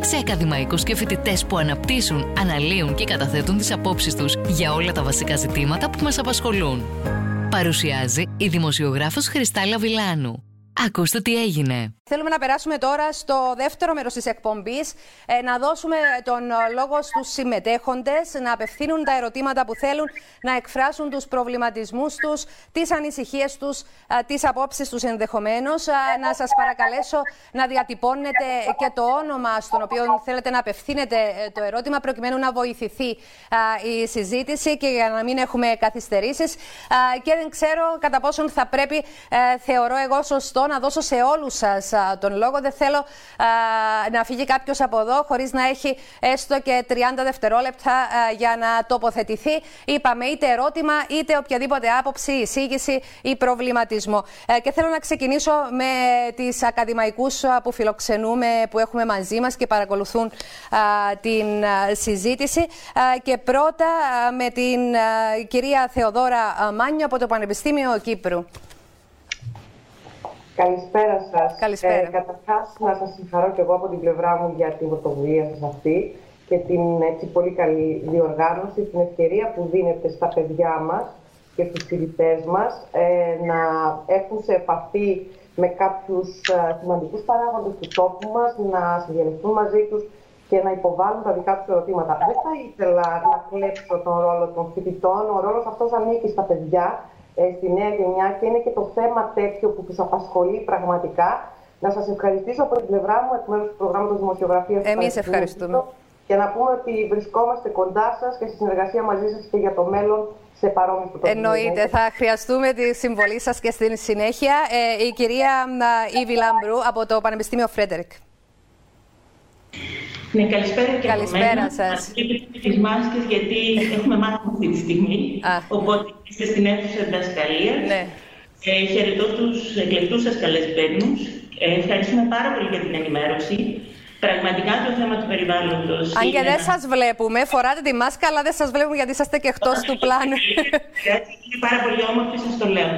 σε ακαδημαϊκούς και φοιτητές που αναπτύσσουν, αναλύουν και καταθέτουν τις απόψεις τους για όλα τα βασικά ζητήματα που μας απασχολούν. Παρουσιάζει η δημοσιογράφος Χριστάλα Βιλάνου. Ακούστε τι έγινε. Θέλουμε να περάσουμε τώρα στο δεύτερο μέρος της εκπομπής, ε, να δώσουμε τον λόγο στους συμμετέχοντες, να απευθύνουν τα ερωτήματα που θέλουν, να εκφράσουν τους προβληματισμούς τους, τις ανησυχίες τους, ε, τις απόψεις τους ενδεχομένως. Ε, να σας παρακαλέσω να διατυπώνετε και το όνομα στον οποίο θέλετε να απευθύνετε το ερώτημα, προκειμένου να βοηθηθεί η συζήτηση και για να μην έχουμε καθυστερήσεις. Και δεν ξέρω κατά πόσον θα πρέπει, θεωρώ εγώ σωστό, να δώσω σε όλους σας τον λόγο. Δεν θέλω να φύγει κάποιος από εδώ χωρίς να έχει έστω και 30 δευτερόλεπτα για να τοποθετηθεί. Είπαμε είτε ερώτημα είτε οποιαδήποτε άποψη, εισήγηση ή προβληματισμό. Ε, και θέλω να ξεκινήσω με τις ακαδημαϊκούς που φιλοξενούμε, που έχουμε μαζί μας και παρακολουθούν την συζήτηση. Και πρώτα με την κυρία Θεοδόρα Μάνιο από το Πανεπιστήμιο Κύπρου. Καλησπέρα σας. Καλησπέρα. Ε, Καταρχάς, να σας συγχαρώ και εγώ από την πλευρά μου για την πρωτοβουλία σας αυτή και την έτσι, πολύ καλή διοργάνωση, την ευκαιρία που δίνετε στα παιδιά μας και στους φοιτητές μας ε, να έρθουν σε επαφή με κάποιους ε, σημαντικούς παράγοντες του τόπου μας, να συνδυαστούν μαζί τους και να υποβάλουν τα δικά τους ερωτήματα. Δεν θα ήθελα να κλέψω τον ρόλο των φοιτητών. Ο ρόλος αυτός ανήκει στα παιδιά ε, στη νέα γενιά και είναι και το θέμα τέτοιο που τους απασχολεί πραγματικά. Να σας ευχαριστήσω από την πλευρά μου εκ μέρους του προγράμματος Δημοσιογραφίας. Εμείς ευχαριστούμε. Και να πούμε ότι βρισκόμαστε κοντά σας και στη συνεργασία μαζί σας και για το μέλλον σε παρόμοιε πρωτοβουλίε. Εννοείται. Θα χρειαστούμε τη συμβολή σας και στην συνέχεια. Ε, η κυρία Ήβη Λάμπρου από το Πανεπιστήμιο Φρέντερικ. Ναι, καλησπέρα και καλησπέρα από μένα. σας. τις μάσκες γιατί έχουμε μάθημα αυτή τη στιγμή, Α. οπότε είστε στην αίθουσα διδασκαλία. Ναι. Ε, χαιρετώ τους εκλεκτούς σας καλεσμένους. Ε, ευχαριστούμε πάρα πολύ για την ενημέρωση. Πραγματικά το θέμα του περιβάλλοντος... Αν και είναι δεν ένα- σας βλέπουμε, φοράτε τη μάσκα, αλλά δεν σας βλέπουμε γιατί είσαστε και εκτός του πλάνου. Έτσι, Είναι πάρα πολύ όμορφη, σας το λέω.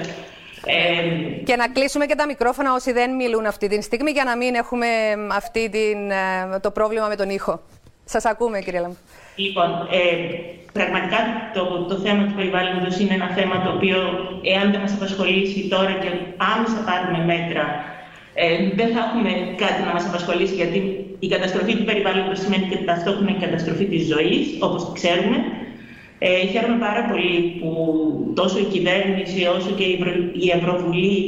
Ε, και να κλείσουμε και τα μικρόφωνα όσοι δεν μιλούν αυτή τη στιγμή για να μην έχουμε αυτή την, ε, το πρόβλημα με τον ήχο. Σας ακούμε, κύριε Λαμπρού. Λοιπόν, ε, πραγματικά το, το θέμα του περιβάλλοντος είναι ένα θέμα το οποίο, εάν δεν μας απασχολήσει τώρα και άμεσα πάρουμε μέτρα, ε, δεν θα έχουμε κάτι να μας απασχολήσει, γιατί η καταστροφή του περιβάλλοντος σημαίνει και ταυτόχρονα η καταστροφή της ζωής, όπως το ξέρουμε. Ε, χαίρομαι πάρα πολύ που τόσο η κυβέρνηση όσο και η, Ευρω... η Ευρωβουλή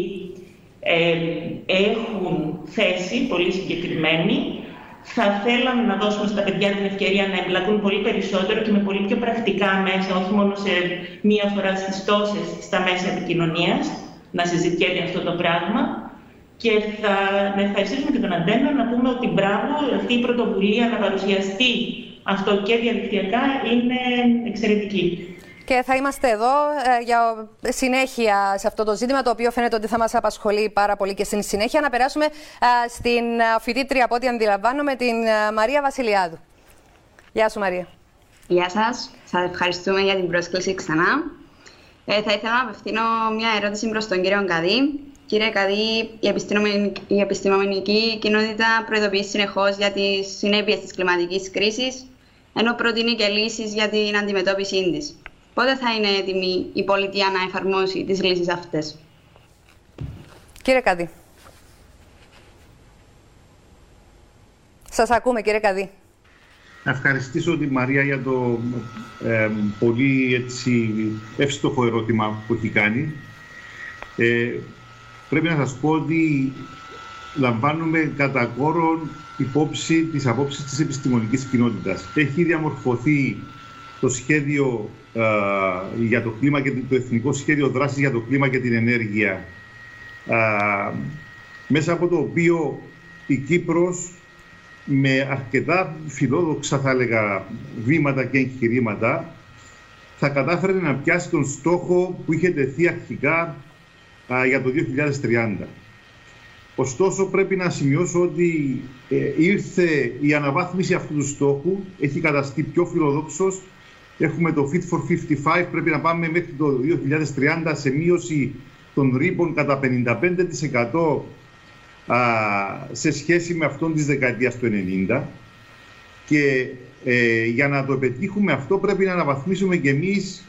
ε, έχουν θέση πολύ συγκεκριμένη. Θα θέλαμε να δώσουμε στα παιδιά την ευκαιρία να εμπλακούν πολύ περισσότερο και με πολύ πιο πρακτικά μέσα, όχι μόνο σε μία φορά στις τόσες στα μέσα επικοινωνίας, να συζητιέται αυτό το πράγμα. Και θα να ευχαριστήσουμε και τον Αντένα να πούμε ότι μπράβο, αυτή η πρωτοβουλία να παρουσιαστεί αυτό και διαδικτυακά είναι εξαιρετική. Και θα είμαστε εδώ ε, για συνέχεια σε αυτό το ζήτημα, το οποίο φαίνεται ότι θα μας απασχολεί πάρα πολύ και στην συνέχεια. Να περάσουμε ε, στην ε, φοιτήτρια, από ό,τι αντιλαμβάνομαι, την ε, Μαρία Βασιλιάδου. Γεια σου, Μαρία. Γεια σας. Σας ευχαριστούμε για την πρόσκληση ξανά. Ε, θα ήθελα να απευθύνω μια ερώτηση προς τον κύριο Καδί. Κύριε Καδί, η επιστημονική, η επιστημονική κοινότητα προειδοποιεί συνεχώς για τις συνέπειες της κλιματικής κρίσης, ενώ προτείνει και λύσεις για την αντιμετώπιση της. Πότε θα είναι έτοιμη η πολιτεία να εφαρμόσει τις λύσεις αυτές; Κύριε Καδί. Σας ακούμε, κύριε Καδί. Να ευχαριστήσω τη Μαρία για το ε, πολύ έτσι, εύστοχο ερώτημα που έχει κάνει. Ε, πρέπει να σας πω ότι λαμβάνουμε κατά κόρον υπόψη τις απόψεις της επιστημονικής κοινότητας. Έχει διαμορφωθεί το σχέδιο ε, για το κλίμα και το εθνικό σχέδιο δράσης για το κλίμα και την ενέργεια ε, μέσα από το οποίο η Κύπρος με αρκετά φιλόδοξα θα έλεγα βήματα και εγχειρήματα θα θα κατάφερε να πιάσει τον στόχο που είχε τεθεί αρχικά για το 2030. Ωστόσο πρέπει να σημειώσω ότι ε, ήρθε η αναβάθμιση αυτού του στόχου, έχει καταστεί πιο φιλοδόξος. Έχουμε το Fit for 55, πρέπει να πάμε μέχρι το 2030 σε μείωση των ρήπων κατά 55% σε σχέση με αυτόν της δεκαετίας του 90 και ε, για να το πετύχουμε αυτό πρέπει να αναβαθμίσουμε και εμείς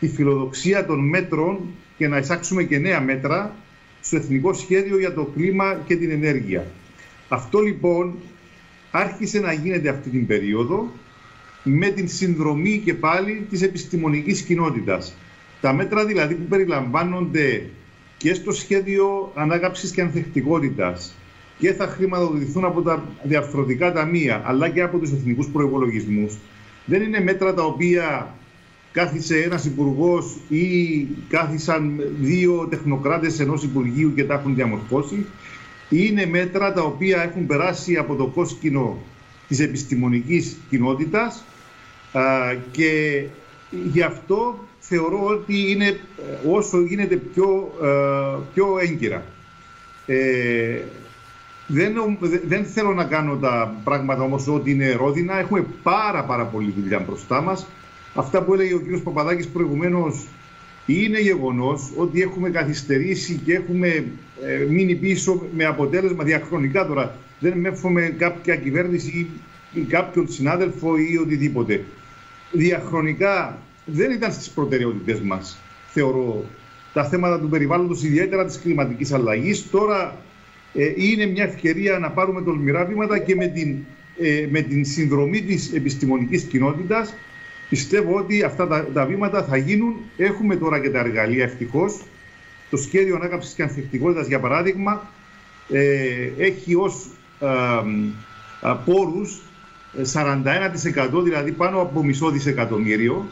τη φιλοδοξία των μέτρων και να εισάξουμε και νέα μέτρα στο Εθνικό Σχέδιο για το Κλίμα και την Ενέργεια. Αυτό λοιπόν άρχισε να γίνεται αυτή την περίοδο με την συνδρομή και πάλι της επιστημονικής κοινότητας. Τα μέτρα δηλαδή που περιλαμβάνονται και στο σχέδιο ανάκαψης και ανθεκτικότητας και θα χρηματοδοτηθούν από τα διαρθρωτικά ταμεία αλλά και από τους εθνικούς προϋπολογισμούς δεν είναι μέτρα τα οποία κάθισε ένας υπουργός ή κάθισαν δύο τεχνοκράτες ενός Υπουργείου και τα έχουν διαμορφώσει. Είναι μέτρα τα οποία έχουν περάσει από το κόσκινο της επιστημονικής κοινότητας και γι' αυτό θεωρώ ότι είναι ε, όσο γίνεται πιο, ε, πιο έγκυρα. Ε, δεν, δεν θέλω να κάνω τα πράγματα όμως ότι είναι ρόδινα. Έχουμε πάρα πάρα πολύ δουλειά μπροστά μας. Αυτά που έλεγε ο κ. Παπαδάκης προηγουμένως είναι γεγονός ότι έχουμε καθυστερήσει και έχουμε ε, μείνει πίσω με αποτέλεσμα διαχρονικά τώρα. Δεν με κάποια κυβέρνηση ή κάποιον συνάδελφο ή οτιδήποτε. Διαχρονικά δεν ήταν στις προτεραιότητες μας, θεωρώ, τα θέματα του περιβάλλοντος, ιδιαίτερα της κλιματικής αλλαγής. Τώρα ε, είναι μια ευκαιρία να πάρουμε τολμηρά βήματα και με την, ε, με την συνδρομή της επιστημονικής κοινότητας πιστεύω ότι αυτά τα, τα βήματα θα γίνουν. Έχουμε τώρα και τα εργαλεία ευτυχώς. Το σχέδιο ανάκαμψης και ανθεκτικότητας, για παράδειγμα, ε, έχει ως ε, πόρους 41% δηλαδή πάνω από μισό δισεκατομμύριο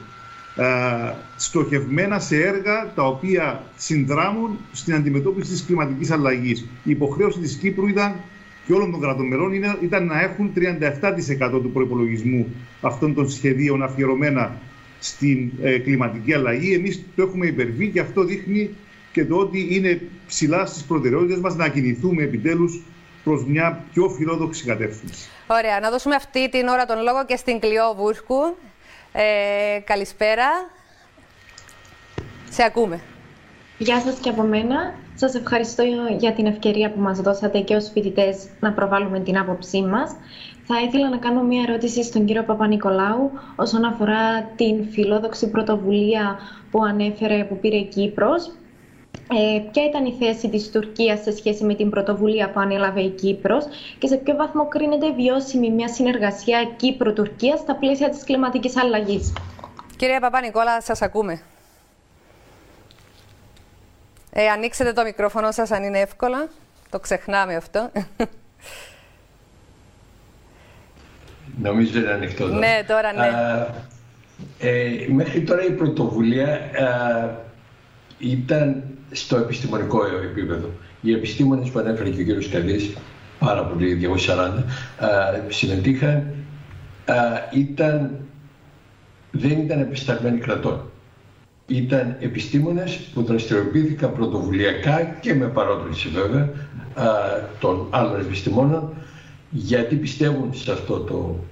ε, στοχευμένα σε έργα τα οποία συνδράμουν στην αντιμετώπιση της κλιματικής αλλαγής. Η υποχρέωση της Κύπρου ήταν και όλων των κρατών μελών ήταν να έχουν 37% του προπολογισμού αυτών των σχεδίων αφιερωμένα στην ε, κλιματική αλλαγή. Εμείς το έχουμε υπερβεί και αυτό δείχνει και το ότι είναι ψηλά στις προτεραιότητες μας να κινηθούμε επιτέλους προς μια πιο φιλόδοξη κατεύθυνση. Ωραία. Να δώσουμε αυτή την ώρα τον λόγο και στην Κλειό Βούρκου. Ε, καλησπέρα. Σε ακούμε. Γεια σας και από μένα. Σας ευχαριστώ για την ευκαιρία που μας δώσατε και ως φοιτητές να προβάλλουμε την άποψή μας. Θα ήθελα να κάνω μια ερώτηση στον κύριο Παπα-Νικολάου όσον αφορά την φιλόδοξη πρωτοβουλία που ανέφερε, που πήρε η Κύπρος. Ε, ποια ήταν η θέση της Τουρκίας σε σχέση με την πρωτοβουλία που ανέλαβε η Κύπρος και σε ποιο βαθμό κρίνεται βιώσιμη μια συνεργασία Κύπρο-Τουρκία στα πλαίσια της κλιματικής αλλαγής. Κυρία Παπα-Νικόλα, σας ακούμε. Ε, ανοίξετε το μικρόφωνο σας αν είναι εύκολα. Το ξεχνάμε αυτό. Νομίζω είναι ανοιχτό. Ναι, τώρα ναι. ε, μέχρι τώρα η πρωτοβουλία ήταν στο επιστημονικό επίπεδο. Οι επιστήμονες που ανέφερε και ο κύριος Καλής, πάρα πολύ, 240, συμμετείχαν, ήταν, δεν ήταν επισταγμένοι κρατών ήταν επιστήμονες που δραστηριοποιήθηκαν πρωτοβουλιακά και με παρότριση βέβαια των άλλων επιστημόνων γιατί πιστεύουν σε αυτό το,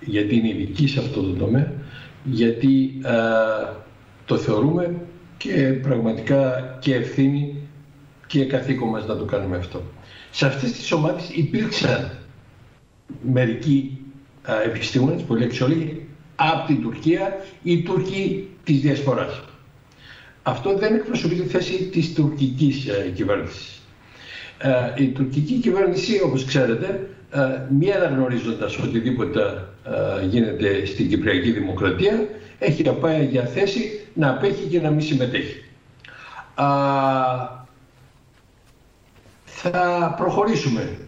γιατί είναι ειδικοί σε αυτό το τομέα, γιατί το θεωρούμε και πραγματικά και ευθύνη και καθήκον μας να το κάνουμε αυτό. Σε αυτές τις ομάδες υπήρξαν μερικοί επιστήμονες, πολύ αξιόλογοι, από την Τουρκία ή Τούρκοι της Διασποράς. Αυτό δεν εκπροσωπεί τη θέση της τουρκικής ε, κυβέρνησης. Ε, η τουρκική κυβέρνηση, όπως ξέρετε, ε, μη αναγνωρίζοντας οτιδήποτε ε, γίνεται στην Κυπριακή Δημοκρατία, έχει πάει για θέση να απέχει και να μην συμμετέχει. θα προχωρήσουμε,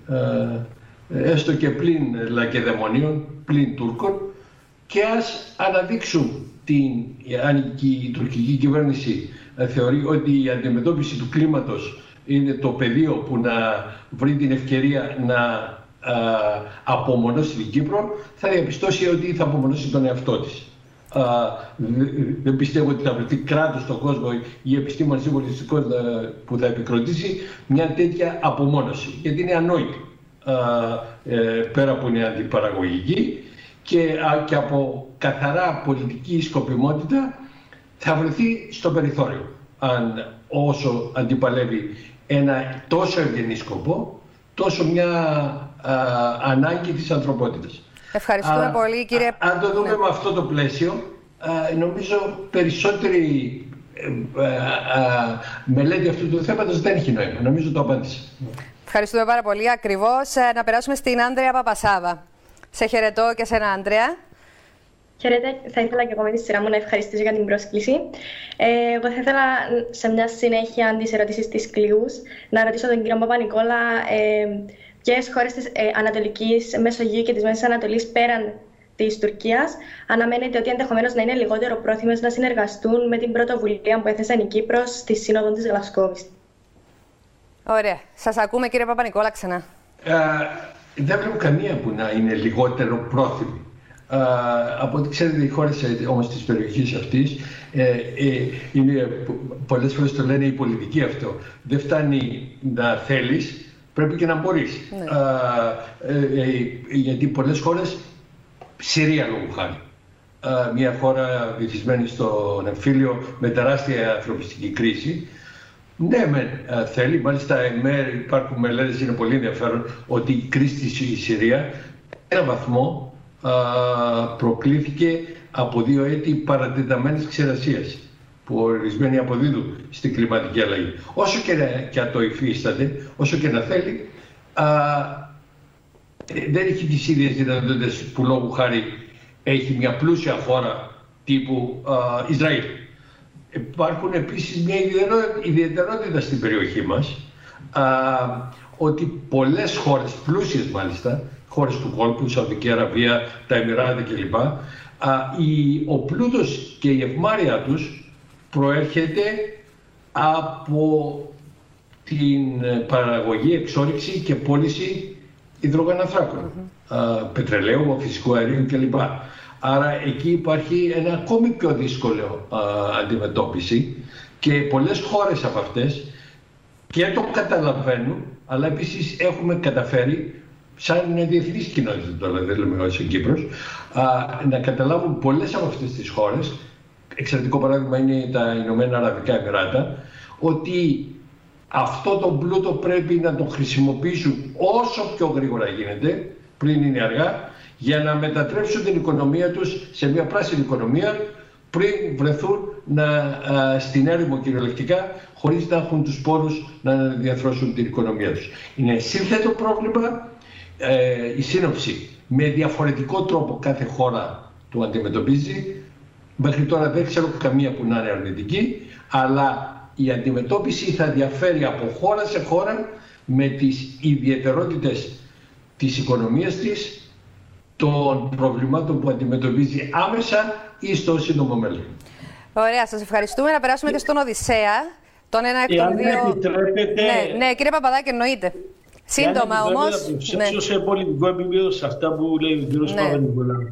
έστω και πλην λακεδαιμονίων, πλην Τούρκων, και ας αναδείξουν την, αν η τουρκική κυβέρνηση ε, θεωρεί ότι η αντιμετώπιση του κλίματος είναι το πεδίο που να βρει την ευκαιρία να α, απομονώσει την Κύπρο, θα διαπιστώσει ότι θα απομονώσει τον εαυτό της. δεν πιστεύω ότι θα βρεθεί κράτος στον κόσμο ή επιστήμονες ή πολιτιστικό που θα επικροτήσει μια τέτοια απομόνωση. Γιατί είναι ανόητη. Ε, πέρα από είναι αντιπαραγωγική και, και από καθαρά πολιτική σκοπιμότητα θα βρεθεί στο περιθώριο αν όσο αντιπαλεύει ένα τόσο ευγενή σκοπό, τόσο μια ανάγκη της ανθρωπότητας. Ευχαριστούμε πολύ κύριε... αν το δούμε ναι. με αυτό το πλαίσιο, νομίζω περισσότερη ε, ε, μελέτη αυτού του θέματος δεν έχει νόημα. Νομίζω το απάντησα. Ευχαριστούμε πάρα πολύ. Ακριβώς. Ε, να περάσουμε στην Άντρια Παπασάβα. Σε χαιρετώ και σε ένα Άντρια. Χαίρετε, θα ήθελα και εγώ με τη σειρά μου να ευχαριστήσω για την πρόσκληση. Ε, εγώ θα ήθελα σε μια συνέχεια τη ερώτηση της Κλειού να ρωτήσω τον κύριο Παπα-Νικόλα ε, ποιες χώρες της ε, Ανατολικής Μεσογείου και της Μέσης Ανατολής πέραν της Τουρκίας αναμένεται ότι ενδεχομένως να είναι λιγότερο πρόθυμες να συνεργαστούν με την πρωτοβουλία που έθεσε η Κύπρος στη Σύνοδο της Γλασκόβης; Ωραία. Σας ακούμε, κύριε Παπα-Νικόλα, ξανά. Ε, δεν βλέπω καμία που να είναι λιγότερο πρόθυμη από ό,τι ξέρετε οι χώρες ε, όμως της περιοχής αυτής ε, ε, είναι, πολλές φορές το λένε η πολιτική αυτό. Δεν φτάνει να θέλεις, πρέπει και να μπορείς. Ναι. γιατί πολλές χώρες, Συρία λόγω χάρη, μια χώρα βυθισμένη στον εμφύλιο με τεράστια ανθρωπιστική κρίση, ναι, με, θέλει. Μάλιστα, υπάρχουν μελέτες, είναι πολύ ενδιαφέρον, ότι η κρίση στη Συρία, ένα βαθμό, προκλήθηκε από δύο έτη παρατεταμένης ξερασίας που ορισμένοι αποδίδουν στην κλιματική αλλαγή. Όσο και, να, και το υφίσταται, όσο και να θέλει, α, δεν έχει τις ίδιες δυνατότητες που λόγου χάρη έχει μια πλούσια χώρα τύπου α, Ισραήλ. Υπάρχουν επίσης μια ιδιαιτερότητα στην περιοχή μας α, ότι πολλές χώρες, πλούσιες μάλιστα, χώρες του κόλπου, Σαουδική Αραβία, τα Εμμυράτα κλπ. Ο πλούτος και η ευμάρεια τους προέρχεται από την παραγωγή, εξόριξη και πώληση υδρογοναθράκων, mm-hmm. πετρελαίου, φυσικού αερίου κλπ. Άρα εκεί υπάρχει ένα ακόμη πιο δύσκολο αντιμετώπιση και πολλές χώρες από αυτές και το καταλαβαίνουν, αλλά επίσης έχουμε καταφέρει σαν μια διεθνής κοινότητα τώρα, δεν λέμε ως Κύπρος, α, να καταλάβουν πολλές από αυτές τις χώρες, εξαιρετικό παράδειγμα είναι τα Ηνωμένα Αραβικά Εμμυράτα, ότι αυτό το πλούτο πρέπει να το χρησιμοποιήσουν όσο πιο γρήγορα γίνεται, πριν είναι αργά, για να μετατρέψουν την οικονομία τους σε μια πράσινη οικονομία πριν βρεθούν να, α, στην έρημο κυριολεκτικά χωρίς να έχουν τους πόρους να διαθρώσουν την οικονομία τους. Είναι σύνθετο πρόβλημα, ε, η σύνοψη με διαφορετικό τρόπο κάθε χώρα το αντιμετωπίζει. Μέχρι τώρα δεν ξέρω καμία που να είναι αρνητική, αλλά η αντιμετώπιση θα διαφέρει από χώρα σε χώρα με τις ιδιαιτερότητες της οικονομίας της, των προβλημάτων που αντιμετωπίζει άμεσα ή στο σύντομο μέλλον. Ωραία, σας ευχαριστούμε. Να περάσουμε και στον Οδυσσέα. Τον ένα εκ των δύο... Ναι, ναι, κύριε Παπαδάκη, εννοείται. Σύντομα όμως. Να ναι. σε πολιτικό επίπεδο σε αυτά που λέει ο κ. Ναι. Παπα-Νικολάου.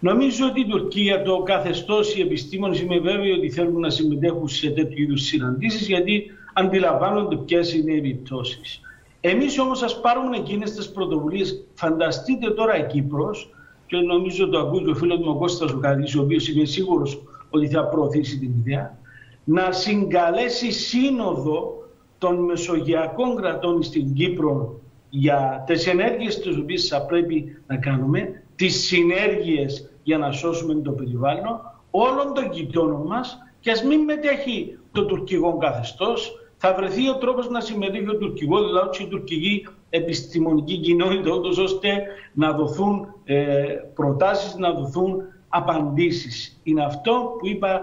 Νομίζω ότι η Τουρκία, το καθεστώς, οι επιστήμονες, είμαι βέβαιοι ότι θέλουν να συμμετέχουν σε τέτοιου είδους συναντήσεις, γιατί αντιλαμβάνονται ποιες είναι οι επιπτώσεις. Εμείς όμως ας πάρουμε εκείνες τις πρωτοβουλίες. Φανταστείτε τώρα η Κύπρος, και νομίζω το ακούει και ο φίλος μου ο Κώστας ο ο οποίος είμαι σίγουρος ότι θα προωθήσει την ιδέα, να συγκαλέσει σύνοδο των μεσογειακών κρατών στην Κύπρο για τις ενέργειες τις οποίες θα πρέπει να κάνουμε, τις συνέργειες για να σώσουμε το περιβάλλον, όλων των γειτόνων μας και ας μην μετέχει το τουρκικό καθεστώς, θα βρεθεί ο τρόπος να συμμετέχει ο τουρκικός λαός και η τουρκική επιστημονική κοινότητα, ούτως ώστε να δοθούν ε, προτάσεις, να δοθούν απαντήσεις. Είναι αυτό που είπα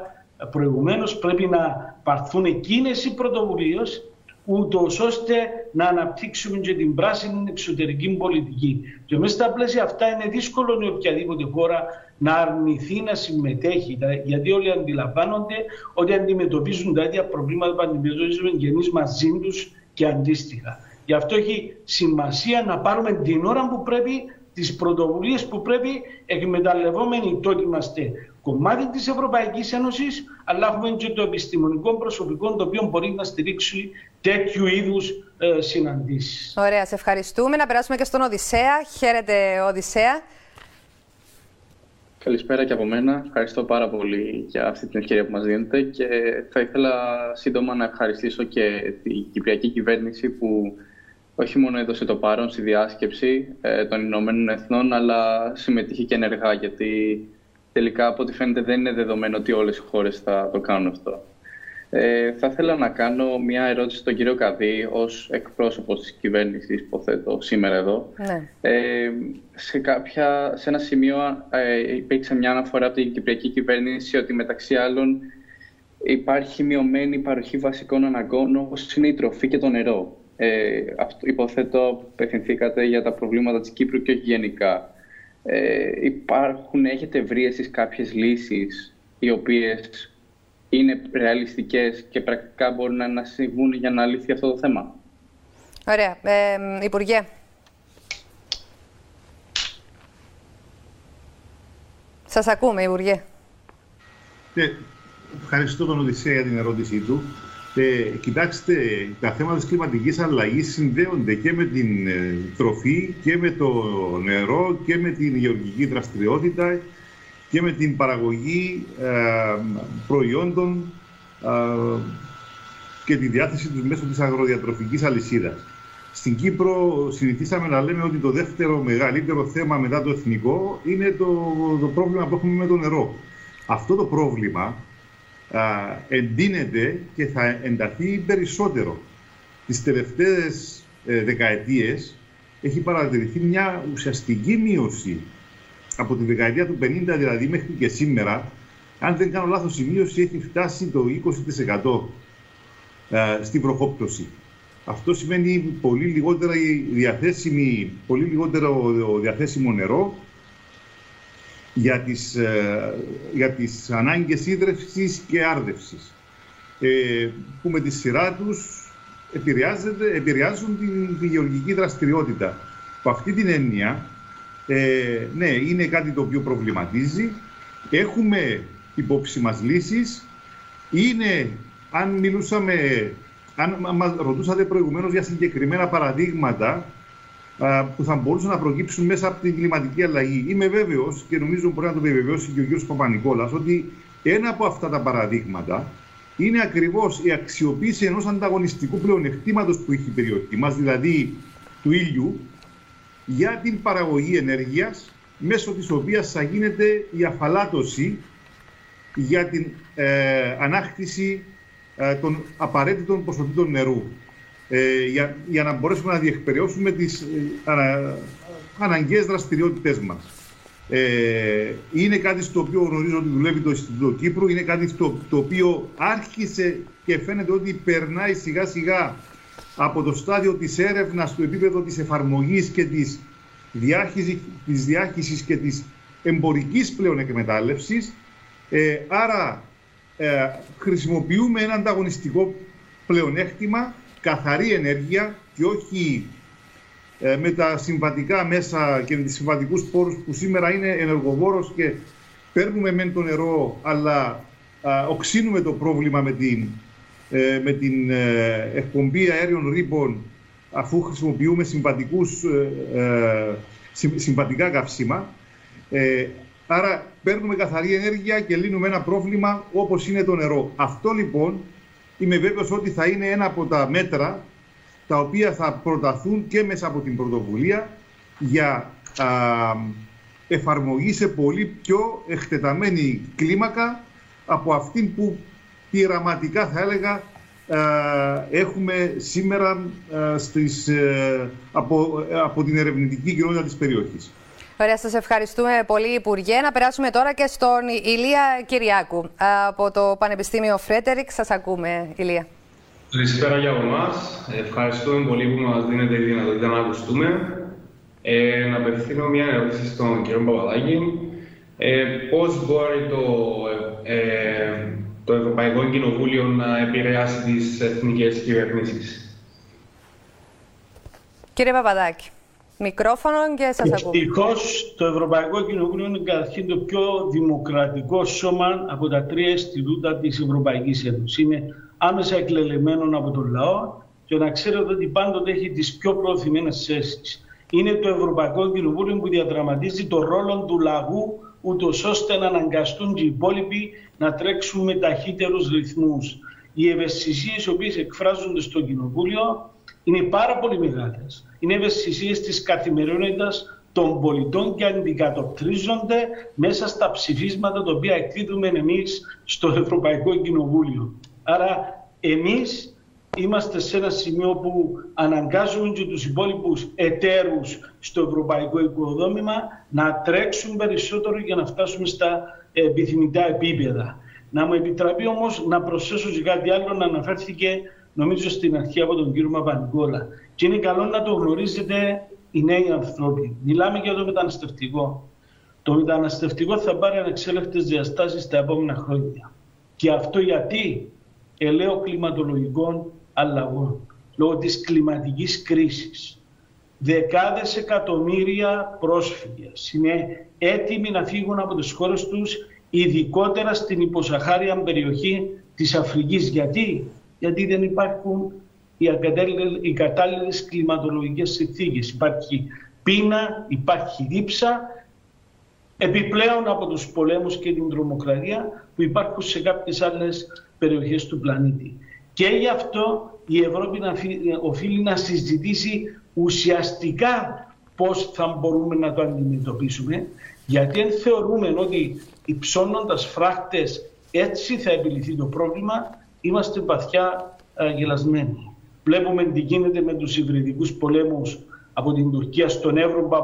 προηγουμένως, πρέπει να πάρθουν εκείνες οι πρωτοβουλίες ούτως ώστε να αναπτύξουμε και την πράσινη εξωτερική πολιτική. Και μέσα στα πλαίσια αυτά είναι δύσκολο η οποιαδήποτε χώρα να αρνηθεί να συμμετέχει, γιατί όλοι αντιλαμβάνονται ότι αντιμετωπίζουν τα ίδια προβλήματα που αντιμετωπίζουμε και εμείς μαζί τους και αντίστοιχα. Γι' αυτό έχει σημασία να πάρουμε την ώρα που πρέπει, τις πρωτοβουλίες που πρέπει, εκμεταλλευόμενοι το ότι είμαστε κομμάτι της Ευρωπαϊκής Ένωσης, αλλά έχουμε και το επιστημονικό προσωπικό το οποίο μπορεί να στηρίξει τέτοιου είδους ε, συναντήσεις. Ωραία, σε ευχαριστούμε. Να περάσουμε και στον Οδυσσέα. Χαίρετε, Οδυσσέα. Καλησπέρα και από μένα. Ευχαριστώ πάρα πολύ για αυτή την ευκαιρία που μας δίνετε και θα ήθελα σύντομα να ευχαριστήσω και την Κυπριακή κυβέρνηση που όχι μόνο έδωσε το παρόν στη διάσκεψη ε, των Ηνωμένων Εθνών αλλά συμμετείχε και ενεργά γιατί τελικά από ό,τι φαίνεται δεν είναι δεδομένο ότι όλες οι χώρες θα το κάνουν αυτό. Ε, θα ήθελα να κάνω μια ερώτηση στον κύριο Καδί ως εκπρόσωπος της κυβέρνησης, υποθέτω, σήμερα εδώ. Ναι. Ε, σε, κάποια, σε ένα σημείο ε, υπήρξε μια αναφορά από την Κυπριακή κυβέρνηση ότι μεταξύ άλλων υπάρχει μειωμένη παροχή βασικών αναγκών όπως είναι η τροφή και το νερό. Ε, αυτό, υποθέτω απευθυνθήκατε για τα προβλήματα της Κύπρου και όχι γενικά. Ε, υπάρχουν, έχετε βρει εσείς κάποιες λύσεις οι οποίες είναι ρεαλιστικές και πρακτικά μπορούν να συμβούν για να λυθεί αυτό το θέμα; Ωραία. Ε, Υπουργέ. Σας ακούμε, Υπουργέ. Ε, ευχαριστώ τον Οδυσσέα για την ερώτησή του. Ε, κοιτάξτε, τα θέματα της κλιματικής αλλαγής συνδέονται και με την ε, τροφή και με το νερό και με την γεωργική δραστηριότητα και με την παραγωγή ε, προϊόντων ε, και τη διάθεση τους μέσω της αγροδιατροφικής αλυσίδας. Στην Κύπρο συνηθίσαμε να λέμε ότι το δεύτερο μεγαλύτερο θέμα μετά το εθνικό είναι το, το πρόβλημα που έχουμε με το νερό. Αυτό το πρόβλημα α, εντείνεται και θα ενταθεί περισσότερο. Τις τελευταίες ε, δεκαετίες έχει παρατηρηθεί μια ουσιαστική μείωση από τη δεκαετία του 50 δηλαδή μέχρι και σήμερα, αν δεν κάνω λάθος, η μείωση έχει φτάσει το 20% ε, στην προχόπτωση. Αυτό σημαίνει πολύ λιγότερα διαθέσιμη, πολύ λιγότερο διαθέσιμο νερό για τις, ε, για τις ανάγκες ίδρευσης και άρδευσης, ε, που με τη σειρά τους επηρεάζουν την, την γεωργική δραστηριότητα. Από αυτή την έννοια, ε, ναι, είναι κάτι το οποίο προβληματίζει. Έχουμε υπόψη μας λύσεις. Είναι, αν μιλούσαμε, αν μας ρωτούσατε προηγουμένως για συγκεκριμένα παραδείγματα α, που θα μπορούσαν να προκύψουν μέσα από την κλιματική αλλαγή. Είμαι βέβαιος και νομίζω μπορεί να το επιβεβαιώσει και ο κ. Παπα-Νικόλας ότι ένα από αυτά τα παραδείγματα είναι ακριβώς η αξιοποίηση ενός ανταγωνιστικού πλεονεκτήματος που έχει η περιοχή μας, δηλαδή του ήλιου, για την παραγωγή ενέργειας μέσω της οποίας θα γίνεται η αφαλάτωση για την ε, ανάκτηση ε, των απαραίτητων ποσοτήτων νερού ε, για, για να μπορέσουμε να διεκπαιρεώσουμε τις ε, ανα, αναγκαίες δραστηριότητες μας. Ε, είναι κάτι στο οποίο γνωρίζω ότι δουλεύει το Ινστιτούτο Κύπρου, είναι κάτι στο το οποίο άρχισε και φαίνεται ότι περνάει σιγά σιγά από το στάδιο της έρευνας στο επίπεδο της εφαρμογής και της, διάχυσης, της διάχυσης και της εμπορικής πλέον εκμετάλλευσης. Ε, άρα ε, χρησιμοποιούμε ένα ανταγωνιστικό πλεονέκτημα, καθαρή ενέργεια και όχι ε, με τα συμβατικά μέσα και με τις συμβατικούς πόρους που σήμερα είναι ενεργοβόρος και παίρνουμε μεν το νερό αλλά οξύνουμε το πρόβλημα με την ε, με την ε, εκπομπή αέριων ρήπων αφού χρησιμοποιούμε συμβατικούς, ε, συμβατικά καύσιμα. άρα παίρνουμε καθαρή ενέργεια και λύνουμε ένα πρόβλημα όπως είναι το νερό. Αυτό λοιπόν είμαι βέβαιος ότι θα είναι ένα από τα μέτρα τα οποία θα προταθούν και μέσα από την πρωτοβουλία για α, εφαρμογή σε πολύ πιο εκτεταμένη κλίμακα από αυτήν που πειραματικά θα έλεγα ε, έχουμε σήμερα ε, στις, ε, από, από την ερευνητική κοινότητα της περιοχής. Ωραία, σας ευχαριστούμε πολύ Υπουργέ. Να περάσουμε τώρα και στον Ηλία Κυριάκου από το Πανεπιστήμιο Φρέτερικ. Σας ακούμε, Ηλία. Καλησπέρα για εμά. Ευχαριστούμε πολύ που μας δίνετε τη δυνατότητα να ακουστούμε. Ε, να απευθύνω μια ερώτηση στον κύριο Παπαδάκη. Ε, πώς μπορεί το ε, το Ευρωπαϊκό Κοινοβούλιο να επηρεάσει τις εθνικές κυβερνήσεις. Κύριε Παπαδάκη. Μικρόφωνο και σας ακούω. Ευτυχώ το Ευρωπαϊκό Κοινοβούλιο είναι καταρχήν το πιο δημοκρατικό σώμα από τα τρία αισθητούτα της Ευρωπαϊκής Ένωσης. Είναι άμεσα εκλελεμένο από τον λαό και να ξέρετε ότι πάντοτε έχει τις πιο προωθημένες θέσει. Είναι το Ευρωπαϊκό Κοινοβούλιο που διαδραματίζει το ρόλο του λαού, ούτως ώστε να αναγκαστούν και οι υπόλοιποι να τρέξουν με ταχύτερους ρυθμούς. Οι ευαισθησίες οι οποίες εκφράζονται στο Κοινοβούλιο είναι πάρα πολύ μεγάλες. Είναι ευαισθησίες της καθημερινότητας των πολιτών και αντικατοπτρίζονται μέσα στα ψηφίσματα τα οποία εκδίδουμε εμείς στο Ευρωπαϊκό Κοινοβούλιο. Άρα εμείς είμαστε σε ένα σημείο που αναγκάζουμε και τους υπόλοιπους εταίρους στο ευρωπαϊκό οικοδόμημα να τρέξουν περισσότερο για να φτάσουμε στα επιθυμητά επίπεδα. Να μου επιτραπεί όμως να προσθέσω και κάτι άλλο να αναφέρθηκε νομίζω στην αρχή από τον κύριο Μαπανικόλα. Και είναι καλό να το γνωρίζετε οι νέοι άνθρωποι. Μιλάμε για το μεταναστευτικό. Το μεταναστευτικό θα πάρει ανεξέλεκτες διαστάσεις τα επόμενα χρόνια. Και αυτό γιατί; Ελαίο κλιματολογικών αλλαγών, λόγω της κλιματικής κρίσης. Δεκάδες εκατομμύρια πρόσφυγες είναι έτοιμοι να φύγουν από τις χώρες τους, ειδικότερα στην υποσαχάρια περιοχή της Αφρικής. Γιατί, Γιατί δεν υπάρχουν οι κατάλληλες κλιματολογικές συνθήκες. Υπάρχει πείνα, υπάρχει δίψα, επιπλέον από τους πολέμους και την τρομοκρατία που υπάρχουν σε κάποιες άλλες περιοχές του πλανήτη. Και γι' αυτό η Ευρώπη να, οφείλει να συζητήσει ουσιαστικά πώς θα μπορούμε να το αντιμετωπίσουμε, γιατί αν θεωρούμε ότι υψώνοντας φράχτες έτσι θα επιληθεί το πρόβλημα, είμαστε βαθιά γελασμένοι. Βλέπουμε τι γίνεται με τους υβριδικούς πολέμους από την Τουρκία στον Εύρο που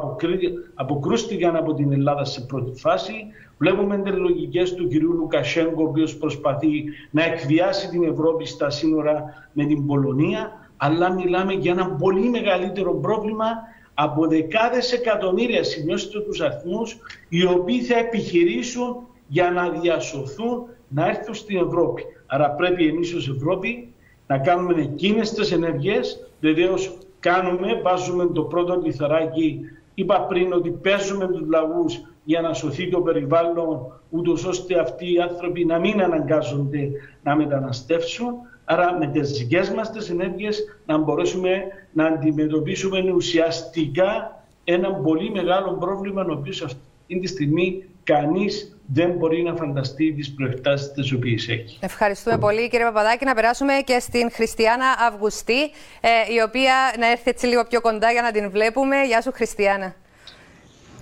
αποκρούστηκαν από την Ελλάδα σε πρώτη φάση. Βλέπουμε τις λογικές του κυρίου Λουκασέγκο, ο οποίος προσπαθεί να εκβιάσει την Ευρώπη στα σύνορα με την Πολωνία. Αλλά μιλάμε για ένα πολύ μεγαλύτερο πρόβλημα από δεκάδες εκατομμύρια, σημειώστε τους αριθμούς, οι οποίοι θα επιχειρήσουν για να διασωθούν να έρθουν στην Ευρώπη. Άρα πρέπει εμείς ως Ευρώπη να κάνουμε εκείνες τις ενεργές, βεβαίως κάνουμε, βάζουμε το πρώτο λιθαράκι. Είπα πριν ότι παίζουμε τους λαούς για να σωθεί το περιβάλλον, ούτως ώστε αυτοί οι άνθρωποι να μην αναγκάζονται να μεταναστεύσουν. Άρα με τις δικές μας τις ενέργειες να μπορέσουμε να αντιμετωπίσουμε ουσιαστικά ένα πολύ μεγάλο πρόβλημα, ο οποίος αυτή τη στιγμή κανείς δεν μπορεί να φανταστεί τις προεκτάσεις τις οποίες έχει. Ευχαριστούμε πολύ κύριε Παπαδάκη. Να περάσουμε και στην Χριστιανά Αυγουστή, ε, η οποία να έρθει έτσι λίγο πιο κοντά για να την βλέπουμε. Γεια σου Χριστιανά.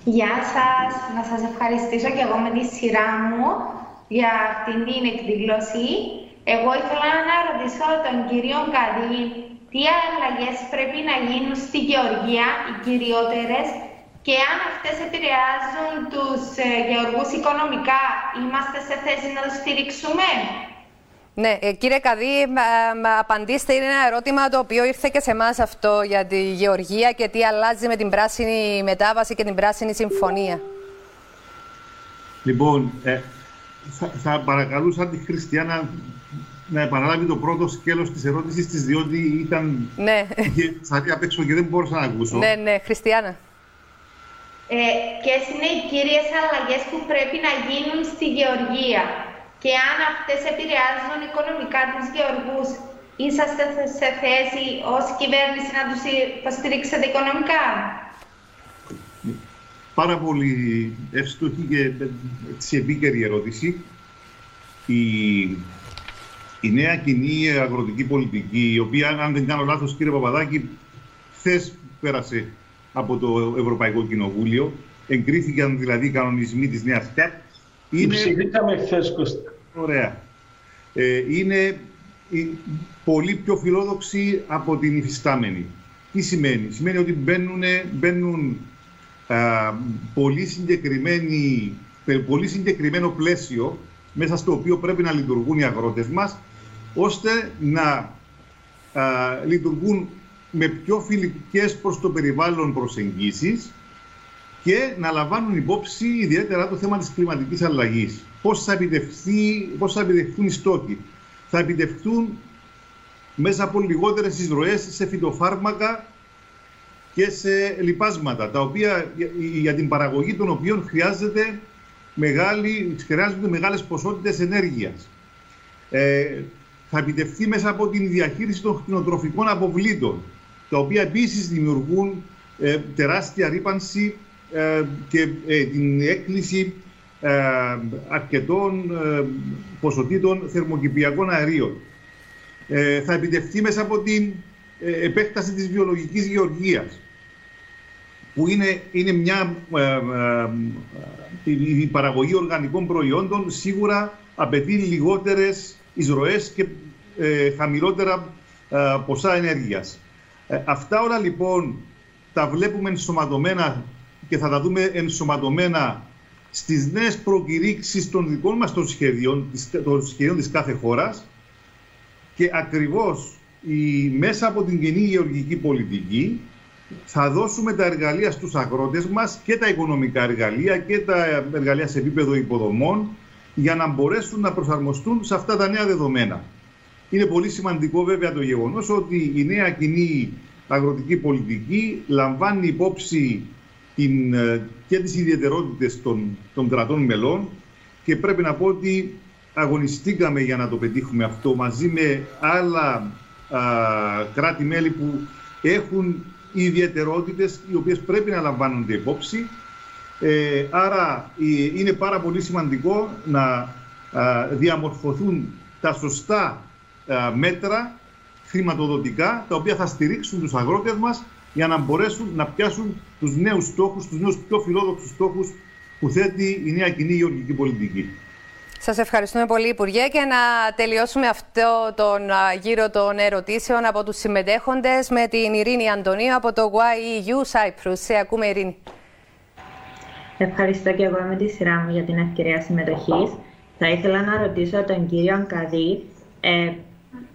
Γεια σας. Να σας ευχαριστήσω και εγώ με τη σειρά μου για αυτήν την εκδήλωση. Εγώ ήθελα να ρωτήσω τον κύριο Καδί τι αλλαγές πρέπει να γίνουν στη Γεωργία, οι κυριότερες, και αν αυτές επηρεάζουν τους ε, γεωργούς οικονομικά, είμαστε σε θέση να τους στηρίξουμε; Ναι, ε, κύριε Καδί, απαντήστε. Είναι ένα ερώτημα το οποίο ήρθε και σε εμάς αυτό για τη γεωργία και τι αλλάζει με την πράσινη μετάβαση και την πράσινη συμφωνία. Λοιπόν, ε, θα, θα παρακαλούσα τη Χριστιανά να επαναλάβει το πρώτο σκέλος της ερώτησης της, διότι ήταν... Ναι. Θα απ' έξω και δεν μπορούσα να ακούσω. Ναι, ναι, Χριστιανά. Ε, ποιες είναι οι κύριες αλλαγές που πρέπει να γίνουν στη γεωργία και αν αυτές επηρεάζουν οικονομικά τους γεωργούς, είσαστε σε θέση ως κυβέρνηση να τους υποστηρίξετε οικονομικά; Πάρα πολύ εύστοχη και έτσι επίκαιρη ερώτηση. Η, η νέα κοινή αγροτική πολιτική, η οποία, αν δεν κάνω λάθος, κύριε Παπαδάκη, χθες πέρασε από το Ευρωπαϊκό Κοινοβούλιο. Εγκρίθηκαν δηλαδή οι κανονισμοί της νέας ΚΑΠ. Είναι... Ψηφίσαμε χθες, Κώστα. Ωραία. Ε, είναι πολύ πιο φιλόδοξη από την υφιστάμενη. Τι σημαίνει; Σημαίνει ότι μπαίνουν, μπαίνουν α, πολύ, πολύ συγκεκριμένο πλαίσιο μέσα στο οποίο πρέπει να λειτουργούν οι αγρότες μας, ώστε να α, λειτουργούν με πιο φιλικές προς το περιβάλλον προσεγγίσεις και να λαμβάνουν υπόψη ιδιαίτερα το θέμα της κλιματικής αλλαγής. Πώς θα, πώς θα επιτευχθούν οι στόχοι. Θα επιτευχθούν μέσα από λιγότερες εισρωές σε φυτοφάρμακα και σε λιπάσματα, τα οποία, για την παραγωγή των οποίων χρειάζεται μεγάλη, χρειάζονται μεγάλες ποσότητες ενέργειας. Ε, θα επιτευχθεί μέσα από την διαχείριση των κτηνοτροφικών αποβλήτων, τα οποία επίσης δημιουργούν ε, τεράστια ρήπανση ε, και ε, την έκκληση αρκετών ποσοτήτων θερμοκηπιακών αερίων. Θα επιτευχθεί μέσα από την επέκταση της βιολογικής γεωργίας, που είναι, είναι μια η παραγωγή οργανικών προϊόντων σίγουρα απαιτεί λιγότερες εισρωές και χαμηλότερα ποσά ενέργειας. Αυτά όλα λοιπόν τα βλέπουμε ενσωματωμένα και θα τα δούμε ενσωματωμένα στις νέες προκηρύξεις των δικών μας των σχεδίων, των σχεδίων της κάθε χώρας και ακριβώς η, μέσα από την κοινή γεωργική πολιτική θα δώσουμε τα εργαλεία στους αγρότες μας και τα οικονομικά εργαλεία και τα εργαλεία σε επίπεδο υποδομών για να μπορέσουν να προσαρμοστούν σε αυτά τα νέα δεδομένα. Είναι πολύ σημαντικό βέβαια το γεγονός ότι η νέα κοινή αγροτική πολιτική λαμβάνει υπόψη την, ε, και τις ιδιαιτερότητες των, των κρατών μελών και πρέπει να πω ότι αγωνιστήκαμε για να το πετύχουμε αυτό μαζί με άλλα κράτη-μέλη που έχουν ιδιαιτερότητες οι οποίες πρέπει να λαμβάνονται υπόψη. Ε, άρα ε, είναι πάρα πολύ σημαντικό να διαμορφωθούν τα σωστά μέτρα χρηματοδοτικά τα οποία θα στηρίξουν τους αγρότες μας για να μπορέσουν να πιάσουν τους νέους στόχους, τους νέους πιο φιλόδοξους στόχους που θέτει η νέα κοινή γεωργική πολιτική. Σας ευχαριστούμε πολύ Υπουργέ και να τελειώσουμε αυτό τον γύρο των ερωτήσεων από τους συμμετέχοντες με την Ειρήνη Αντωνίου από το YEU Cyprus. Σε ακούμε Ειρήνη. Ευχαριστώ και εγώ με τη σειρά μου για την ευκαιρία συμμετοχής. Θα ήθελα να ρωτήσω τον κύριο Καδί ε,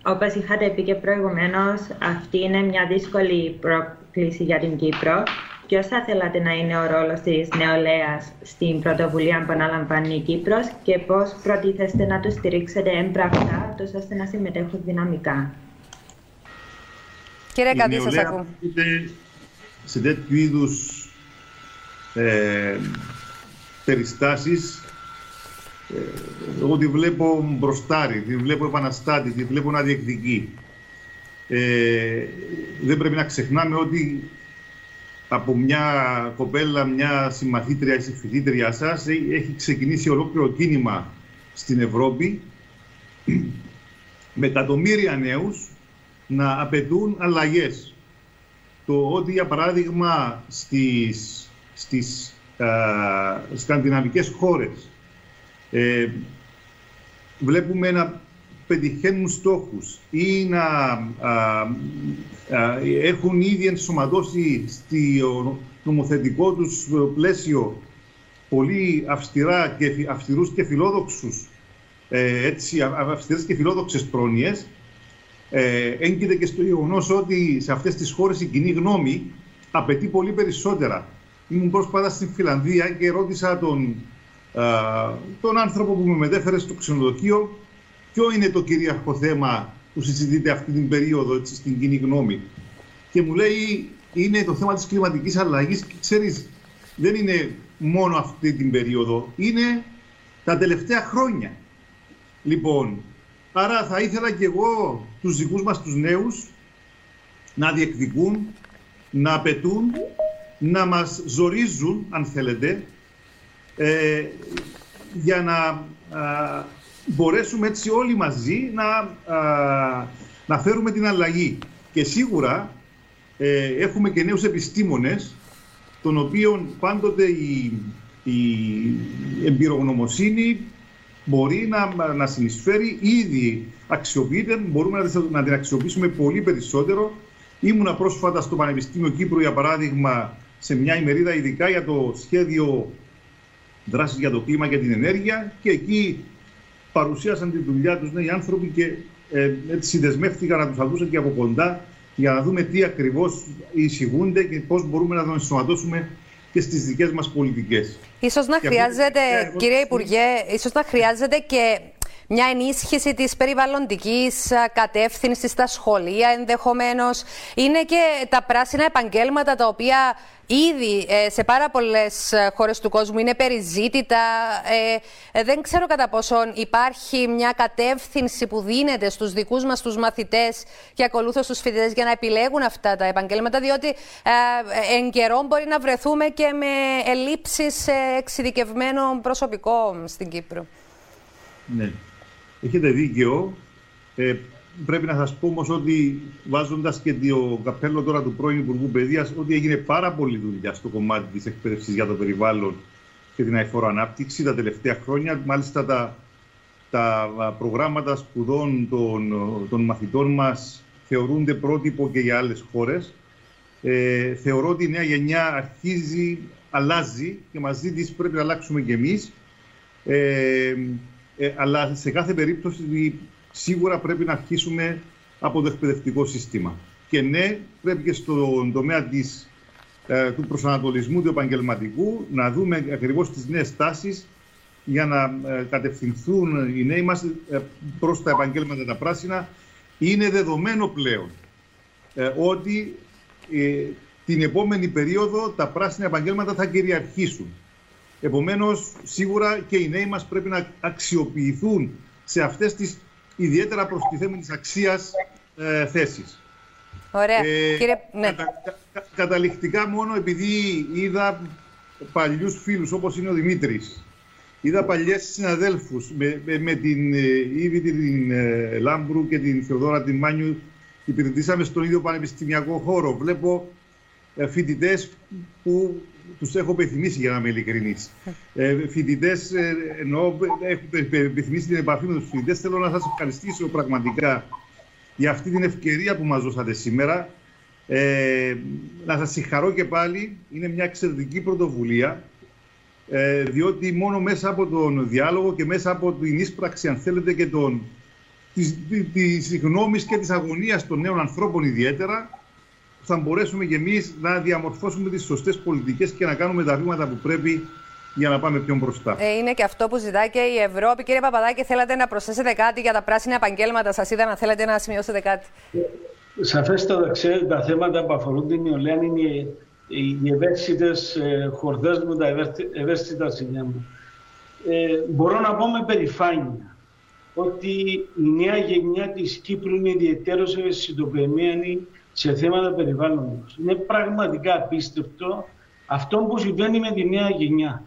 Όπως είχατε πει και προηγουμένως, αυτή είναι μια δύσκολη πρόκληση για την Κύπρο. Ποιος θα θέλατε να είναι ο ρόλος της νεολαίας στην πρωτοβουλία που αναλαμβάνει η Κύπρος και πώς προτίθεστε να τους στηρίξετε έμπρακτα, ώστε να συμμετέχουν δυναμικά; Κύριε Καντή, σας ακούω. Σε τέτοιου είδους ε, περιστάσεις εγώ τη βλέπω μπροστάρι, τη βλέπω επαναστάτη, τη βλέπω να διεκδικεί. Ε, δεν πρέπει να ξεχνάμε ότι από μια κοπέλα, μια συμμαθήτρια ή συμφιλήτρια σας έχει ξεκινήσει ολόκληρο κίνημα στην Ευρώπη με εκατομμύρια νέους να απαιτούν αλλαγές. Το ότι για παράδειγμα στις, στις α, σκανδιναβικές χώρες ε, βλέπουμε να πετυχαίνουν στόχους ή να έχουν ήδη ενσωματώσει στο νομοθετικό τους πλαίσιο πολύ αυστηρά και, αυστηρούς και φιλόδοξους ε, έτσι, αυστηρές και φιλόδοξες πρόνοιες ε, έγκυται και στο γεγονός ότι σε αυτές τις χώρες η κοινή γνώμη απαιτεί πολύ περισσότερα. Ήμουν πρόσφατα στην Φιλανδία και ρώτησα τον τον άνθρωπο που με μετέφερες στο ξενοδοχείο ποιο είναι το κυρίαρχο θέμα που συζητείται αυτή την περίοδο έτσι, στην κοινή γνώμη. Και μου λέει είναι το θέμα της κλιματικής αλλαγής και ξέρεις δεν είναι μόνο αυτή την περίοδο, είναι τα τελευταία χρόνια. Λοιπόν, άρα θα ήθελα και εγώ τους δικούς μας τους νέους να διεκδικούν, να απαιτούν, να μας ζορίζουν, αν θέλετε, ε, για να μπορέσουμε έτσι όλοι μαζί να, να φέρουμε την αλλαγή. Και σίγουρα ε, έχουμε και νέους επιστήμονες, των οποίων πάντοτε η, η εμπειρογνωμοσύνη μπορεί να, να συνεισφέρει, ήδη αξιοποιείται, μπορούμε να, να την αξιοποιήσουμε πολύ περισσότερο. Ήμουνα πρόσφατα στο Πανεπιστήμιο Κύπρου, για παράδειγμα, σε μια ημερίδα ειδικά για το σχέδιο δράσεις για το κλίμα και την ενέργεια και εκεί παρουσίασαν τη δουλειά τους νέοι άνθρωποι και ε, έτσι δεσμεύτηκαν να τους ακούσαν και από κοντά για να δούμε τι ακριβώς εισηγούνται και πώς μπορούμε να το ενσωματώσουμε και στις δικές μας πολιτικές. Ίσως να χρειάζεται, κύριε Υπουργέ, ίσως να χρειάζεται και μια ενίσχυση της περιβαλλοντικής κατεύθυνσης στα σχολεία ενδεχομένως. Είναι και τα πράσινα επαγγέλματα τα οποία ήδη ε, σε πάρα πολλές χώρες του κόσμου είναι περιζήτητα. Ε, δεν ξέρω κατά πόσον υπάρχει μια κατεύθυνση που δίνεται στους δικούς μας τους μαθητές και ακολούθως στους φοιτητές για να επιλέγουν αυτά τα επαγγέλματα, διότι ε, εν καιρό μπορεί να βρεθούμε και με ελλείψεις εξειδικευμένων προσωπικών στην Κύπρο. Ναι. Έχετε δίκαιο. Ε, πρέπει να σας πω όμως ότι βάζοντας και το καπέλο τώρα του πρώην Υπουργού Παιδείας ότι έγινε πάρα πολύ δουλειά στο κομμάτι της εκπαίδευσης για το περιβάλλον και την αηφόρο ανάπτυξη τα τελευταία χρόνια. Μάλιστα τα, τα προγράμματα σπουδών των, των μαθητών μας θεωρούνται πρότυπο και για άλλες χώρες. Ε, θεωρώ ότι η νέα γενιά αρχίζει, αλλάζει και μαζί της πρέπει να αλλάξουμε κι εμείς. Ε, ε, αλλά σε κάθε περίπτωση σίγουρα πρέπει να αρχίσουμε από το εκπαιδευτικό σύστημα. Και ναι, πρέπει και στον τομέα της, ε, του προσανατολισμού του επαγγελματικού να δούμε ακριβώς τις νέες τάσεις για να ε, κατευθυνθούν οι νέοι μας ε, προς τα επαγγέλματα τα πράσινα. Είναι δεδομένο πλέον ότι την επόμενη περίοδο τα πράσινα επαγγέλματα θα κυριαρχήσουν. Επομένως, σίγουρα και οι νέοι μας πρέπει να αξιοποιηθούν σε αυτές τις ιδιαίτερα προστιθέμενης αξίας ε, θέσεις. Ωραία. Ε, Κύριε... Ναι. καταληκτικά μόνο επειδή είδα παλιούς φίλους όπως είναι ο Δημήτρης, είδα παλιές συναδέλφους με, με, την ε, Ήβη την ε, Λάμπρου και την Θεοδόρα την Μάνιου υπηρετήσαμε στον ίδιο πανεπιστημιακό χώρο. Βλέπω ε, φοιτητές που τους έχω επιθυμήσει για να είμαι ειλικρινής. Ε, φοιτητές, ε, ενώ έχω επιθυμήσει την επαφή με τους φοιτητές, θέλω να σας ευχαριστήσω πραγματικά για αυτή την ευκαιρία που μας δώσατε σήμερα. Ε, να σας συγχαρώ και πάλι, είναι μια εξαιρετική πρωτοβουλία, ε, διότι μόνο μέσα από τον διάλογο και μέσα από την ίσπραξη, αν θέλετε, και τον, της, της γνώμης και της αγωνίας των νέων ανθρώπων ιδιαίτερα, θα μπορέσουμε και εμείς να διαμορφώσουμε τις σωστές πολιτικές και να κάνουμε τα βήματα που πρέπει για να πάμε πιο μπροστά. Ε, είναι και αυτό που ζητάει και η Ευρώπη. Κύριε Παπαδάκη, θέλατε να προσθέσετε κάτι για τα πράσινα επαγγέλματα; Σας είδα να θέλετε να σημειώσετε κάτι. Σαφέστατα, ξέρετε, τα θέματα που αφορούν την νεολαία είναι οι ευαίσθητες χορδές μου, τα ευαίσθητα σημεία μου. Ε, μπορώ να πω με περηφάνεια ότι η νέα γενιά της Κύπρου είναι ιδιαίτερως ευαισθητοποιημένη σε θέματα περιβάλλοντος. Είναι πραγματικά απίστευτο αυτό που συμβαίνει με τη νέα γενιά.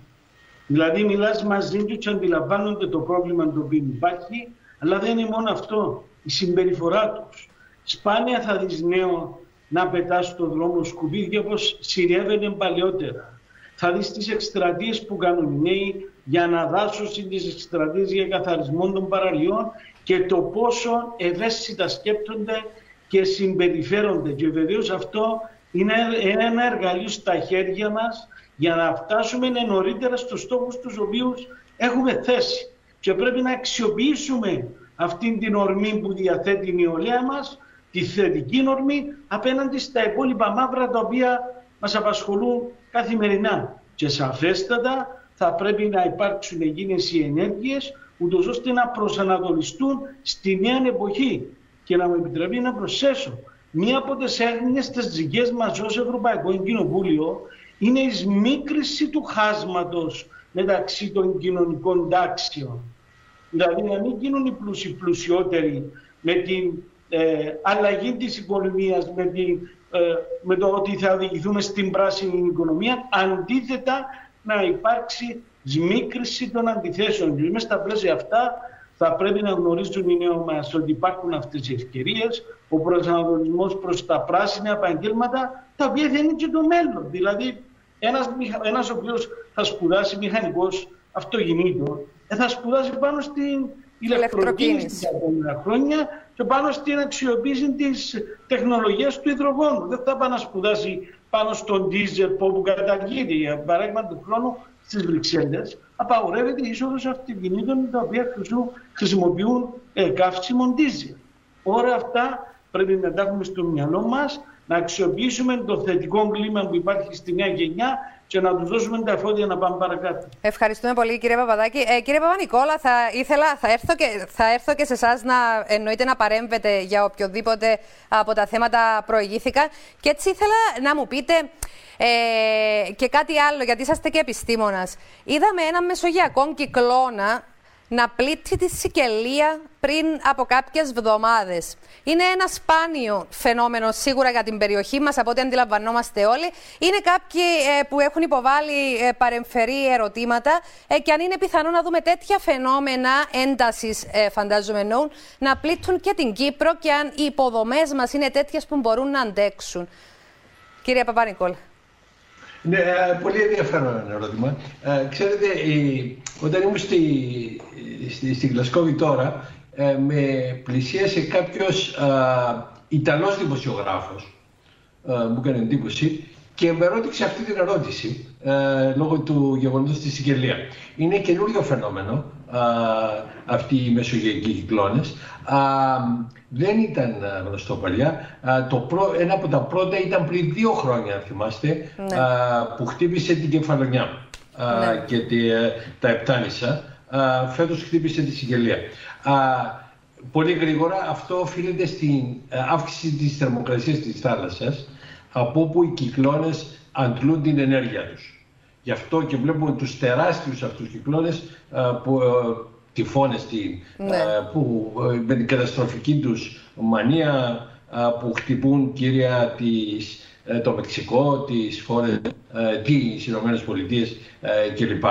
Δηλαδή μιλάς μαζί τους και αντιλαμβάνονται το πρόβλημα το οποίο υπάρχει, αλλά δεν είναι μόνο αυτό, η συμπεριφορά τους. Σπάνια θα δεις νέο να πετάς στον δρόμο σκουπίδια όπως συνέβαινε παλαιότερα. Θα δεις τις εκστρατείες που κάνουν οι νέοι για να δάσουν τις εκστρατείες για καθαρισμό των παραλιών και το πόσο ευαίσθητα σκέπτονται και συμπεριφέρονται. Και βεβαίως αυτό είναι ένα εργαλείο στα χέρια μας για να φτάσουμε νωρίτερα στους στόχους τους οποίους έχουμε θέσει. Και πρέπει να αξιοποιήσουμε αυτή την ορμή που διαθέτει η νεολαία μας, τη θετική ορμή, απέναντι στα υπόλοιπα μαύρα τα οποία μας απασχολούν καθημερινά. Και σαφέστατα θα πρέπει να υπάρξουν εκείνες οι ενέργειες, ούτως ώστε να προσανατολιστούν στη νέα εποχή και να μου επιτρέπει να προσθέσω. Μία από τις έννοιε τη δικές μα ως Ευρωπαϊκό Κοινοβούλιο είναι η σμίκριση του χάσματος μεταξύ των κοινωνικών τάξεων. Δηλαδή να μην γίνουν οι πλούσιοι πλουσιότεροι με την ε, αλλαγή της οικονομίας, με, ε, με το ότι θα οδηγηθούμε στην πράσινη οικονομία, αντίθετα να υπάρξει σμίκριση των αντιθέσεων. Και μέσα στα πλαίσια αυτά θα πρέπει να γνωρίζουν οι νέοι μας ότι υπάρχουν αυτές οι ευκαιρίες, ο προσανατολισμός προς τα πράσινα επαγγέλματα, τα οποία δεν είναι και το μέλλον. Δηλαδή, ένας ο οποίος θα σπουδάσει μηχανικός αυτοκινήτων, ε, θα σπουδάσει πάνω στην ηλεκτροκίνηση τα επόμενα χρόνια και πάνω στην αξιοποίηση της τεχνολογίας του υδρογόνου. Δεν θα πάει να σπουδάσει πάνω στον ντίζερ που καταργείται. Για παράδειγμα, του χρόνου στις Βρυξέλλες, απαγορεύεται η είσοδος αυτοκινήτων τα οποία χρησιμοποιούν ε, καύσιμο ντίζελ. Όλα αυτά πρέπει να τα έχουμε στο μυαλό μας να αξιοποιήσουμε το θετικό κλίμα που υπάρχει στη νέα γενιά και να του δώσουμε τα εφόδια να πάμε παρακάτω. Ευχαριστούμε πολύ κύριε Παπαδάκη. Ε, κύριε Παπα-Νικόλα, θα, ήθελα, θα, έρθω και, θα έρθω και σε εσάς να εννοείται να παρέμβετε για οποιοδήποτε από τα θέματα προηγήθηκαν. Και έτσι ήθελα να μου πείτε ε, και κάτι άλλο, γιατί είσαστε και επιστήμονας. Είδαμε ένα μεσογειακό κυκλώνα να πλήττει τη Σικελία πριν από κάποιες εβδομάδες. Είναι ένα σπάνιο φαινόμενο σίγουρα για την περιοχή μας, από ό,τι αντιλαμβανόμαστε όλοι. Είναι κάποιοι ε, που έχουν υποβάλει ε, παρεμφερή ερωτήματα ε, και αν είναι πιθανό να δούμε τέτοια φαινόμενα έντασης, ε, φαντάζομαι να πλήττουν και την Κύπρο και αν οι υποδομές μας είναι τέτοιες που μπορούν να αντέξουν. Κύριε Παπα-Νικόλα. Ναι, ε, πολύ ενδιαφέρον ερώτημα. Ε, ξέρετε, όταν ήμουν στη, στη, στη Γλασκόβη τώρα, ε, με πλησίασε κάποιος ε, Ιταλός δημοσιογράφος, ε, μου έκανε εντύπωση, και με ρώτησε αυτή την ερώτηση ε, λόγω του γεγονότος στη Σικελία. Είναι καινούριο φαινόμενο ε, αυτοί οι μεσογειακοί κυκλώνες. Ε, δεν ήταν γνωστό παλιά. το ένα από τα πρώτα ήταν πριν δύο χρόνια, αν θυμάστε, ναι. που χτύπησε την Κεφαλονιά ναι. και τη, τα Επτάνησα. Φέτος χτύπησε τη Σικελία. Πολύ γρήγορα αυτό οφείλεται στην αύξηση της θερμοκρασίας της θάλασσας από όπου οι κυκλώνες αντλούν την ενέργεια τους. Γι' αυτό και βλέπουμε τους τεράστιους αυτούς κυκλώνες που, τυφώνες ναι. που με την καταστροφική τους μανία που χτυπούν κύρια τις, ε, το Μεξικό, τις χώρες, ε, τις Ηνωμένες Πολιτείες ε, κλπ.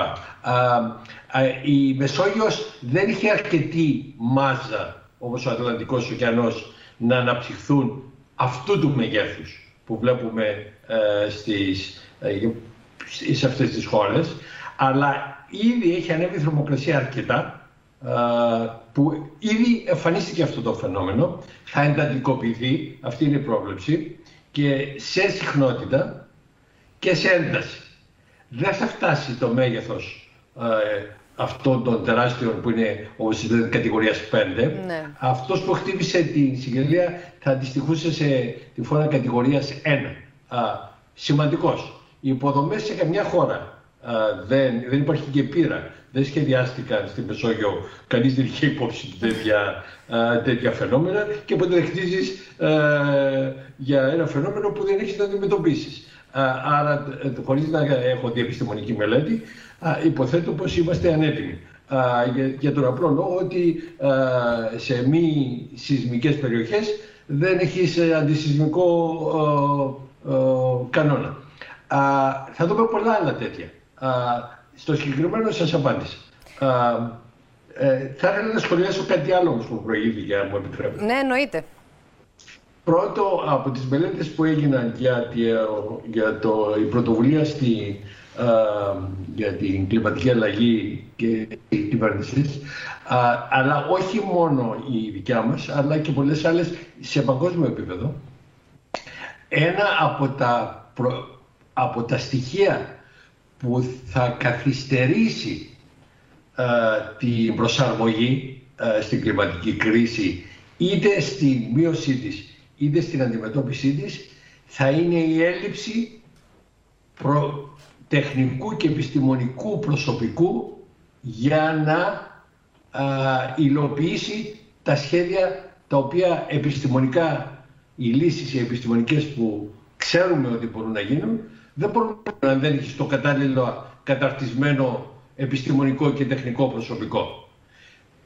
Η Μεσόγειος δεν είχε αρκετή μάζα όπως ο Ατλαντικός ωκεανός να αναψυχθούν αυτού του μεγέθους που βλέπουμε ε, στις, ε, σε αυτές τις χώρες, αλλά ήδη έχει ανέβει η θερμοκρασία αρκετά, ε, που ήδη εμφανίστηκε αυτό το φαινόμενο, θα εντατικοποιηθεί, αυτή είναι η πρόβλεψη, και σε συχνότητα και σε ένταση. Δεν θα φτάσει το μέγεθος ε, αυτών των τεράστιων που είναι όπως λέτε κατηγορίας 5. Ναι. Αυτός που χτύπησε την συγγελία θα αντιστοιχούσε σε τη φόρα κατηγορίας 1. Α, σημαντικός. Οι υποδομές σε καμιά χώρα α, δεν, δεν υπάρχει και πείρα. Δεν σχεδιάστηκαν στην Μεσόγειο, κανείς δεν είχε υπόψη τέτοια, τέτοια φαινόμενα και οπότε για ένα φαινόμενο που δεν έχεις να αντιμετωπίσεις. Άρα, ε, χωρίς να έχω δει επιστημονική μελέτη, υποθέτω πως είμαστε ανέτοιμοι. Για, για τον απλό λόγο ότι σε μη σεισμικές περιοχές δεν έχεις αντισυσμικό κανόνα. Θα δούμε πολλά άλλα τέτοια. Στο συγκεκριμένο σας απάντησα. Ε, θα ήθελα να σχολιάσω κάτι άλλο όμως που προηγήθηκε, αν μου επιτρέπετε. Ναι, εννοείται. Πρώτο, από τις μελέτες που έγιναν για, για το, η πρωτοβουλία στη, για την κλιματική αλλαγή και οι κυβερνήσεις, αλλά όχι μόνο η δικιά μας, αλλά και πολλές άλλες σε παγκόσμιο επίπεδο. Ένα από τα, από τα στοιχεία που θα καθυστερήσει την προσαρμογή στην κλιματική κρίση είτε στη μείωσή της είτε στην αντιμετώπιση της θα είναι η έλλειψη προ τεχνικού και επιστημονικού προσωπικού για να α, υλοποιήσει τα σχέδια τα οποία επιστημονικά, οι λύσεις οι επιστημονικές που ξέρουμε ότι μπορούν να γίνουν, δεν μπορούν να δεν έχεις το κατάλληλο καταρτισμένο επιστημονικό και τεχνικό προσωπικό.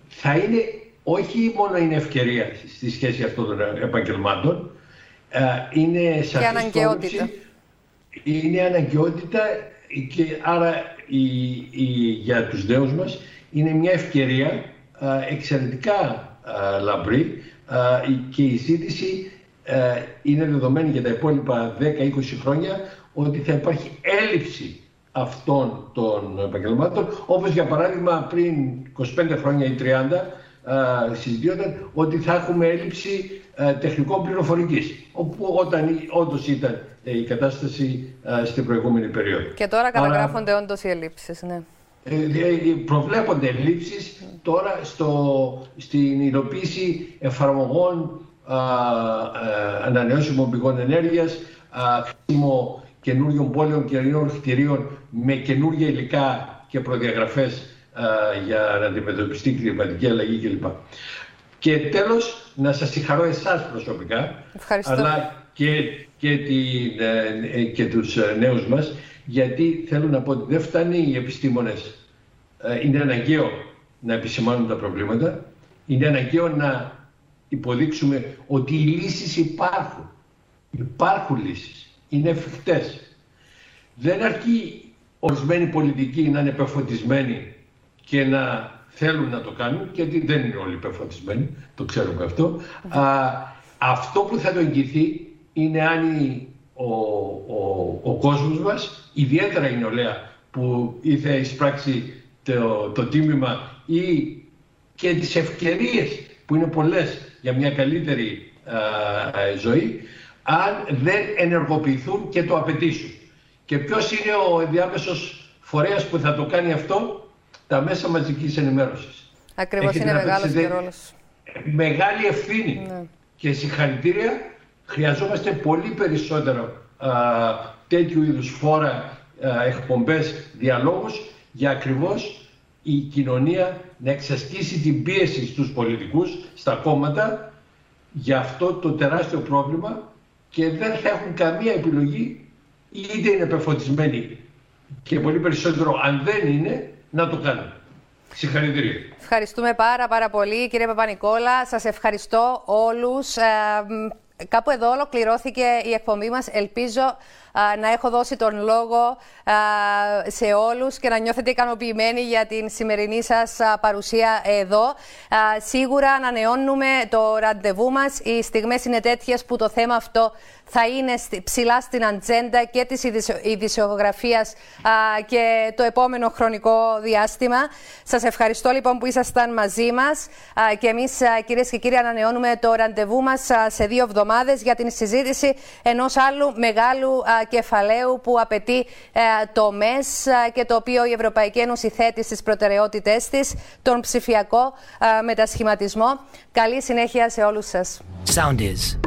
Θα είναι όχι μόνο είναι ευκαιρία στη σχέση αυτών των επαγγελμάτων, είναι σαφής είναι αναγκαιότητα και άρα η, η, για τους νέους μας είναι μια ευκαιρία εξαιρετικά λαμπρή και η ζήτηση είναι δεδομένη για τα υπόλοιπα 10-20 χρόνια ότι θα υπάρχει έλλειψη αυτών των επαγγελμάτων όπως για παράδειγμα πριν 25 χρόνια ή 30 συζητιόταν ότι θα έχουμε έλλειψη τεχνικών πληροφορικής όπου όταν όντως ήταν ε, η κατάσταση στην προηγούμενη περίοδο. Και τώρα καταγράφονται όντως οι ελλείψεις, ναι. Ε, ε, προβλέπονται ελλείψεις τώρα στο, στην υλοποίηση εφαρμογών ανανεώσιμων πηγών ενέργειας, χτίσιμο καινούριων πόλεων, καινούριων κτηρίων με καινούργια υλικά και προδιαγραφές για να αντιμετωπιστεί η κλιματική αλλαγή κλπ. Και τέλος, να σας συγχαρώ εσάς προσωπικά, αλλά και, και, την, ε, και τους ε, νέους μας, γιατί θέλω να πω ότι δεν φτάνει οι επιστήμονες. Ε, είναι αναγκαίο να επισημάνουν τα προβλήματα, είναι αναγκαίο να υποδείξουμε ότι οι λύσεις υπάρχουν. Υπάρχουν λύσεις, είναι εφικτές. Δεν αρκεί ορισμένοι πολιτικοί να είναι πεφωτισμένοι και να θέλουν να το κάνουν, γιατί δεν είναι όλοι υπερφωτισμένοι, το ξέρουμε αυτό. Α, αυτό που θα το εγγυηθεί είναι αν ο, ο, ο κόσμος μας, ιδιαίτερα η νεολαία που ήρθε εισπράξει το, το τίμημα ή και τις ευκαιρίες που είναι πολλές για μια καλύτερη ζωή, αν δεν ενεργοποιηθούν και το απαιτήσουν. Και ποιος είναι ο ενδιάμεσος φορέας που θα το κάνει αυτό, τα μέσα μαζικής ενημέρωσης. Ακριβώς είναι μεγάλος και ρόλος. Μεγάλη ευθύνη ναι. και συγχαρητήρια. Χρειαζόμαστε πολύ περισσότερο α, τέτοιου είδους φόρα, α, εκπομπές, διαλόγους για ακριβώς η κοινωνία να εξασκήσει την πίεση στους πολιτικούς, στα κόμματα για αυτό το τεράστιο πρόβλημα και δεν θα έχουν καμία επιλογή είτε είναι πεφωτισμένοι και πολύ περισσότερο αν δεν είναι να το κάνουμε. Συγχαρητήρια. Ευχαριστούμε πάρα πάρα πολύ κύριε Παπα-Νικόλα. Σας ευχαριστώ όλους. Ε, κάπου εδώ ολοκληρώθηκε η εκπομπή μας. Ελπίζω να έχω δώσει τον λόγο σε όλους και να νιώθετε ικανοποιημένοι για την σημερινή σας παρουσία εδώ. Σίγουρα ανανεώνουμε το ραντεβού μας. Οι στιγμές είναι τέτοιες που το θέμα αυτό θα είναι ψηλά στην ατζέντα και της ειδησιογραφίας και το επόμενο χρονικό διάστημα. Σας ευχαριστώ λοιπόν που ήσασταν μαζί μας και εμείς κυρίες και κύριοι ανανεώνουμε το ραντεβού μας σε δύο εβδομάδες για την συζήτηση ενός άλλου μεγάλου κεφαλαίου που απαιτεί ε, το ΜΕΣ ε, και το οποίο η Ευρωπαϊκή Ένωση θέτει στις προτεραιότητές της, τον ψηφιακό ε, μετασχηματισμό. Καλή συνέχεια σε όλους σας. Sound is.